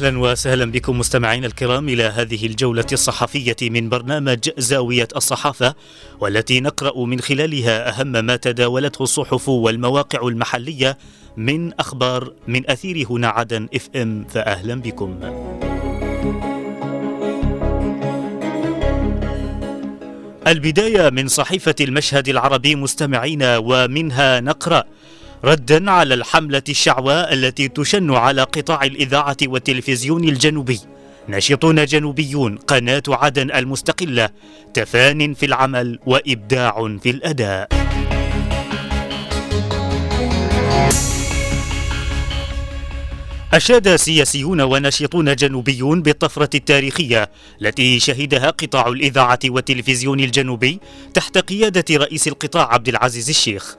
أهلا وسهلا بكم مستمعينا الكرام إلى هذه الجولة الصحفية من برنامج زاوية الصحافة والتي نقرأ من خلالها أهم ما تداولته الصحف والمواقع المحلية من أخبار من أثير هنا عدن إف إم فاهلا بكم. البداية من صحيفة المشهد العربي مستمعينا ومنها نقرأ ردا على الحملة الشعواء التي تشن على قطاع الإذاعة والتلفزيون الجنوبي. ناشطون جنوبيون قناة عدن المستقلة. تفان في العمل وإبداع في الأداء. أشاد سياسيون وناشطون جنوبيون بالطفرة التاريخية التي شهدها قطاع الإذاعة والتلفزيون الجنوبي تحت قيادة رئيس القطاع عبد العزيز الشيخ.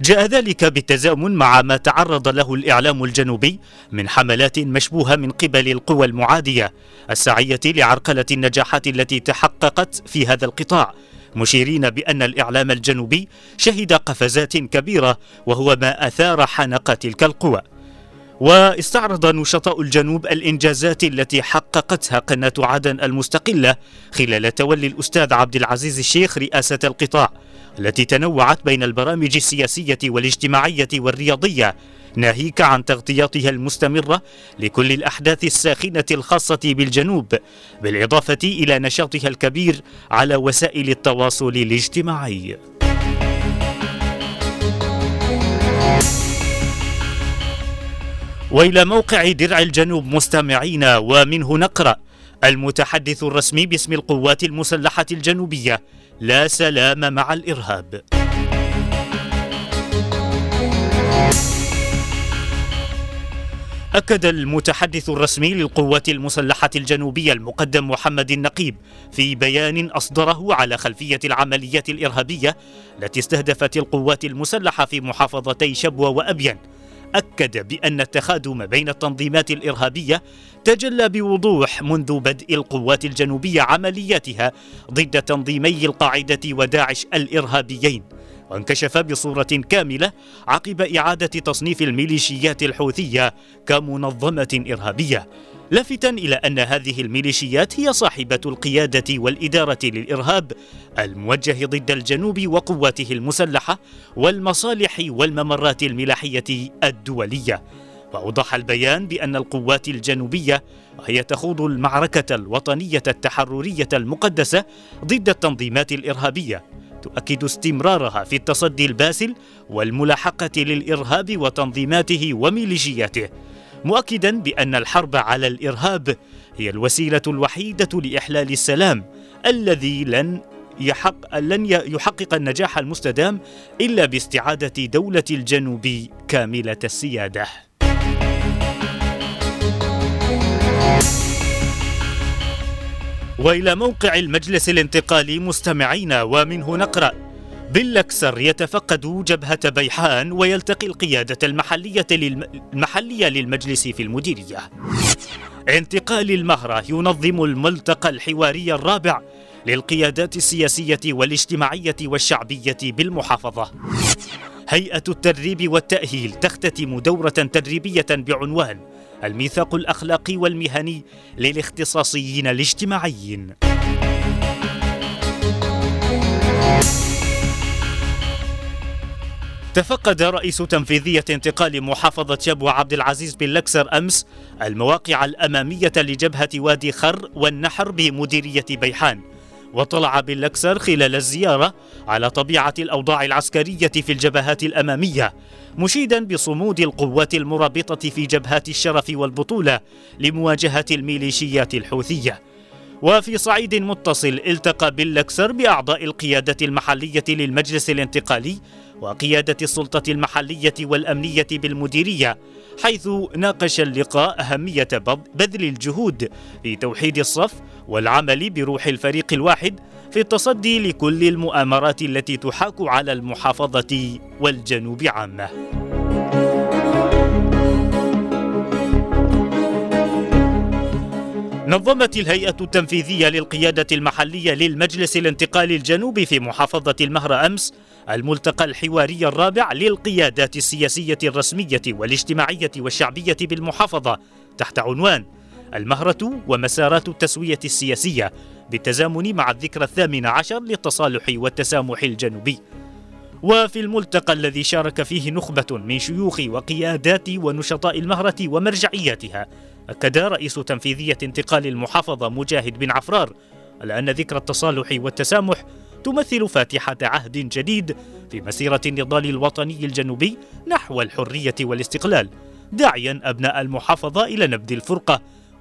جاء ذلك بالتزامن مع ما تعرض له الإعلام الجنوبي من حملات مشبوهة من قبل القوى المعادية السعية لعرقلة النجاحات التي تحققت في هذا القطاع مشيرين بأن الإعلام الجنوبي شهد قفزات كبيرة وهو ما أثار حنق تلك القوى. واستعرض نشطاء الجنوب الإنجازات التي حققتها قناة عدن المستقلة خلال تولي الأستاذ عبد العزيز الشيخ رئاسة القطاع التي تنوعت بين البرامج السياسية والاجتماعية والرياضية ناهيك عن تغطياتها المستمرة لكل الأحداث الساخنة الخاصة بالجنوب بالإضافة إلى نشاطها الكبير على وسائل التواصل الاجتماعي. وإلى موقع درع الجنوب مستمعين ومنه نقرأ المتحدث الرسمي باسم القوات المسلحة الجنوبية لا سلام مع الإرهاب. أكد المتحدث الرسمي للقوات المسلحة الجنوبية المقدم محمد النقيب في بيان أصدره على خلفية العمليات الإرهابية التي استهدفت القوات المسلحة في محافظتي شبوة وأبين أكد بأن التخادم بين التنظيمات الإرهابية تجلى بوضوح منذ بدء القوات الجنوبية عملياتها ضد تنظيمي القاعدة وداعش الإرهابيين. وانكشف بصورة كاملة عقب إعادة تصنيف الميليشيات الحوثية كمنظمة إرهابية. لافتا إلى أن هذه الميليشيات هي صاحبة القيادة والإدارة للإرهاب الموجه ضد الجنوب وقواته المسلحة والمصالح والممرات الملاحية الدولية. وأوضح البيان بأن القوات الجنوبية وهي تخوض المعركة الوطنية التحررية المقدسة ضد التنظيمات الإرهابية. تؤكد استمرارها في التصدي الباسل والملاحقة للإرهاب وتنظيماته وميليشياته. مؤكدا بأن الحرب على الإرهاب هي الوسيلة الوحيدة لإحلال السلام الذي لن يحق لن يحقق النجاح المستدام إلا باستعادة دولة الجنوب كاملة السيادة. وإلى موقع المجلس الانتقالي مستمعين ومنه نقرأ باللكسر يتفقد جبهة بيحان ويلتقي القيادة المحلية المحلية للمجلس في المديرية. انتقال المهرة ينظم الملتقى الحواري الرابع للقيادات السياسية والاجتماعية والشعبية بالمحافظة. هيئة التدريب والتأهيل تختتم دورة تدريبية بعنوان الميثاق الأخلاقي والمهني للاختصاصيين الاجتماعيين. تفقد رئيس تنفيذية انتقال محافظة شبوة عبد العزيز بن لكسر أمس المواقع الأمامية لجبهة وادي خر والنحر بمديرية بيحان. وطلع بن لكسر خلال الزيارة على طبيعة الأوضاع العسكرية في الجبهات الأمامية مشيدا بصمود القوات المرابطة في جبهات الشرف والبطولة لمواجهة الميليشيات الحوثية. وفي صعيد متصل التقى باللكسر بأعضاء القيادة المحلية للمجلس الانتقالي وقيادة السلطة المحلية والأمنية بالمديرية حيث ناقش اللقاء أهمية بذل الجهود في توحيد الصف والعمل بروح الفريق الواحد في التصدي لكل المؤامرات التي تحاك على المحافظة والجنوب عامة. نظمت الهيئة التنفيذية للقيادة المحلية للمجلس الانتقالي الجنوبي في محافظة المهرة أمس الملتقى الحواري الرابع للقيادات السياسية الرسمية والاجتماعية والشعبية بالمحافظة تحت عنوان المهرة ومسارات التسوية السياسية بالتزامن مع الذكرى الثامن عشر للتصالح والتسامح الجنوبي. وفي الملتقى الذي شارك فيه نخبة من شيوخ وقيادات ونشطاء المهرة ومرجعياتها أكد رئيس تنفيذية انتقال المحافظة مجاهد بن عفرار على أن ذكرى التصالح والتسامح تمثل فاتحة عهد جديد في مسيرة النضال الوطني الجنوبي نحو الحرية والاستقلال داعيا أبناء المحافظة إلى نبذ الفرقة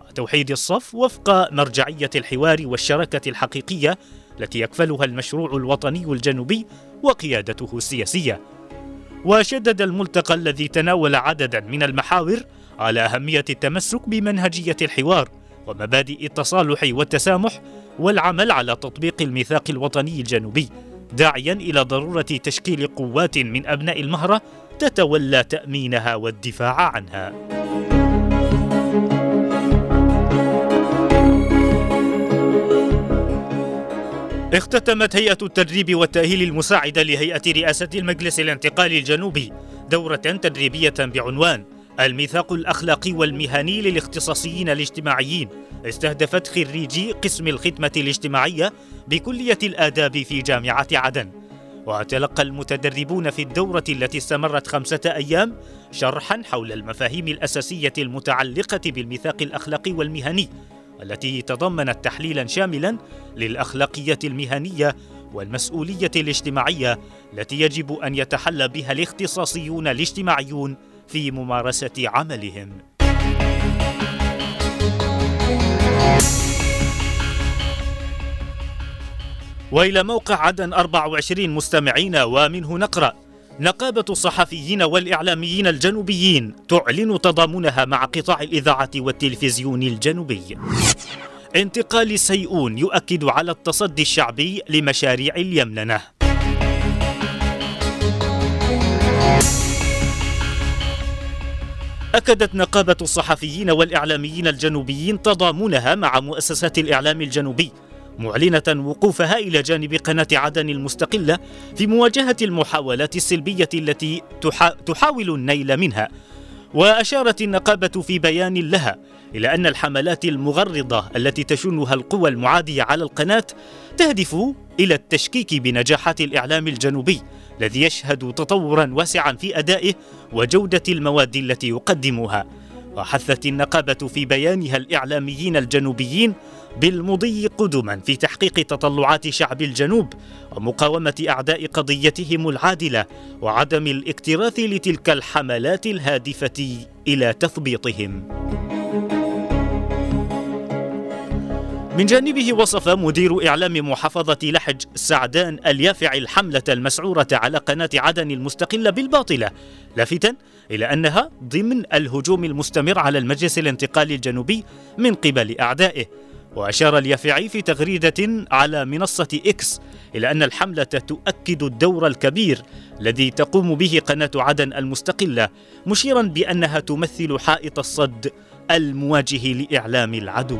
وتوحيد الصف وفق مرجعية الحوار والشراكة الحقيقية التي يكفلها المشروع الوطني الجنوبي وقيادته السياسية. وشدد الملتقى الذي تناول عددا من المحاور على أهمية التمسك بمنهجية الحوار ومبادئ التصالح والتسامح والعمل على تطبيق الميثاق الوطني الجنوبي داعيا إلى ضرورة تشكيل قوات من أبناء المهرة تتولى تأمينها والدفاع عنها. اختتمت هيئة التدريب والتأهيل المساعدة لهيئة رئاسة المجلس الانتقالي الجنوبي دورة تدريبية بعنوان الميثاق الأخلاقي والمهني للاختصاصيين الاجتماعيين. استهدفت خريجي قسم الخدمة الاجتماعية بكلية الآداب في جامعة عدن. وتلقى المتدربون في الدورة التي استمرت خمسة أيام شرحا حول المفاهيم الأساسية المتعلقة بالميثاق الأخلاقي والمهني التي تضمنت تحليلا شاملا للأخلاقية المهنية والمسؤولية الاجتماعية التي يجب أن يتحلى بها الاختصاصيون الاجتماعيون في ممارسة عملهم. وإلى موقع عدن 24 مستمعين ومنه نقرأ نقابة الصحفيين والإعلاميين الجنوبيين تعلن تضامنها مع قطاع الإذاعة والتلفزيون الجنوبي انتقال سيئون يؤكد على التصدي الشعبي لمشاريع اليمننة أكدت نقابة الصحفيين والإعلاميين الجنوبيين تضامنها مع مؤسسات الإعلام الجنوبي معلنة وقوفها إلى جانب قناة عدن المستقلة في مواجهة المحاولات السلبية التي تحاول النيل منها. وأشارت النقابة في بيان لها إلى أن الحملات المغرضة التي تشنها القوى المعادية على القناة تهدف إلى التشكيك بنجاحات الإعلام الجنوبي. الذي يشهد تطورا واسعا في أدائه وجودة المواد التي يقدمها وحثت النقابة في بيانها الإعلاميين الجنوبيين بالمضي قدما في تحقيق تطلعات شعب الجنوب ومقاومة أعداء قضيتهم العادلة وعدم الاكتراث لتلك الحملات الهادفة إلى تثبيطهم. من جانبه وصف مدير إعلام محافظة لحج سعدان اليافع الحملة المسعورة على قناة عدن المستقلة بالباطلة لافتا إلى أنها ضمن الهجوم المستمر على المجلس الانتقالي الجنوبي من قبل أعدائه وأشار اليافعي في تغريدة على منصة إكس إلى أن الحملة تؤكد الدور الكبير الذي تقوم به قناة عدن المستقلة مشيرا بأنها تمثل حائط الصد المواجه لإعلام العدو.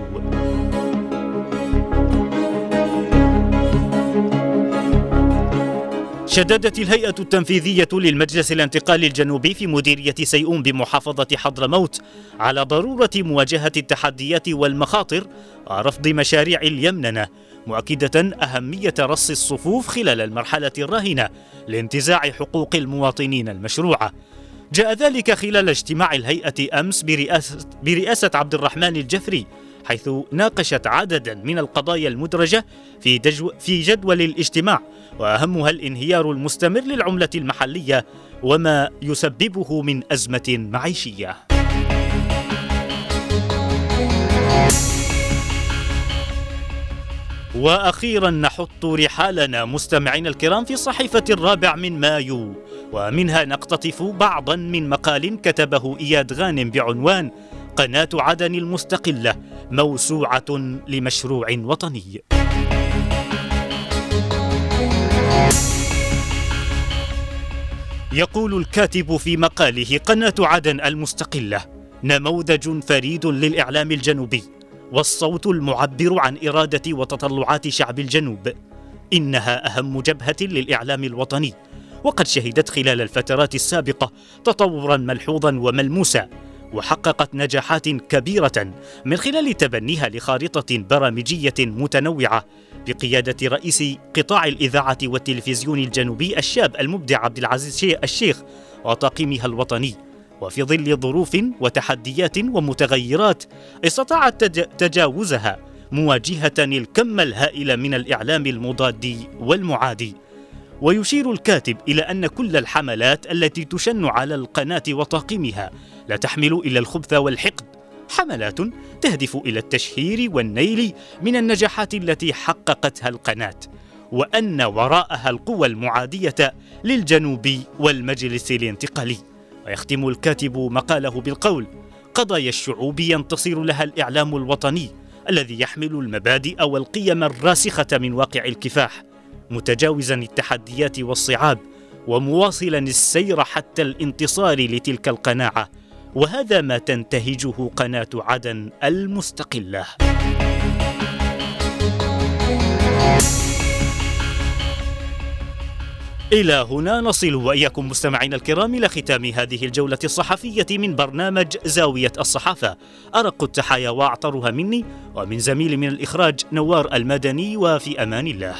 شددت الهيئة التنفيذية للمجلس الانتقالي الجنوبي في مديرية سيئون بمحافظة حضرموت على ضرورة مواجهة التحديات والمخاطر ورفض مشاريع اليمننة مؤكدة أهمية رص الصفوف خلال المرحلة الراهنة لانتزاع حقوق المواطنين المشروعة. جاء ذلك خلال اجتماع الهيئة أمس برئاسة, برئاسة عبد الرحمن الجفري حيث ناقشت عددا من القضايا المدرجة في, دجو في جدول الاجتماع وأهمها الانهيار المستمر للعملة المحلية وما يسببه من أزمة معيشية. وأخيرا نحط رحالنا مستمعينا الكرام في صحيفه الرابع من مايو ومنها نقتطف بعضا من مقال كتبه إياد غانم بعنوان قناة عدن المستقلة موسوعة لمشروع وطني. يقول الكاتب في مقاله قناة عدن المستقلة نموذج فريد للإعلام الجنوبي والصوت المعبر عن إرادة وتطلعات شعب الجنوب. إنها أهم جبهة للإعلام الوطني وقد شهدت خلال الفترات السابقة تطورا ملحوظا وملموسا. وحققت نجاحات كبيرة من خلال تبنيها لخارطة برامجية متنوعة بقيادة رئيس قطاع الإذاعة والتلفزيون الجنوبي الشاب المبدع عبد العزيز الشيخ وطاقمها الوطني. وفي ظل ظروف وتحديات ومتغيرات استطاعت تجاوزها مواجهة الكم الهائل من الإعلام المضاد والمعادي. ويشير الكاتب إلى أن كل الحملات التي تشن على القناة وطاقمها لا تحمل إلى الخبث والحقد حملات تهدف إلى التشهير والنيل من النجاحات التي حققتها القناة وأن وراءها القوى المعادية للجنوب والمجلس الانتقالي. ويختم الكاتب مقاله بالقول قضايا الشعوب ينتصر لها الإعلام الوطني الذي يحمل المبادئ والقيم الراسخة من واقع الكفاح متجاوزا التحديات والصعاب ومواصلا السير حتى الانتصار لتلك القناعة وهذا ما تنتهجه قناة عدن المستقلة. إلى هنا نصل وإياكم مستمعينا الكرام إلى ختام هذه الجولة الصحفية من برنامج زاوية الصحافة. أرق التحايا وأعطرها مني ومن زميلي من الإخراج نوار المدني وفي أمان الله.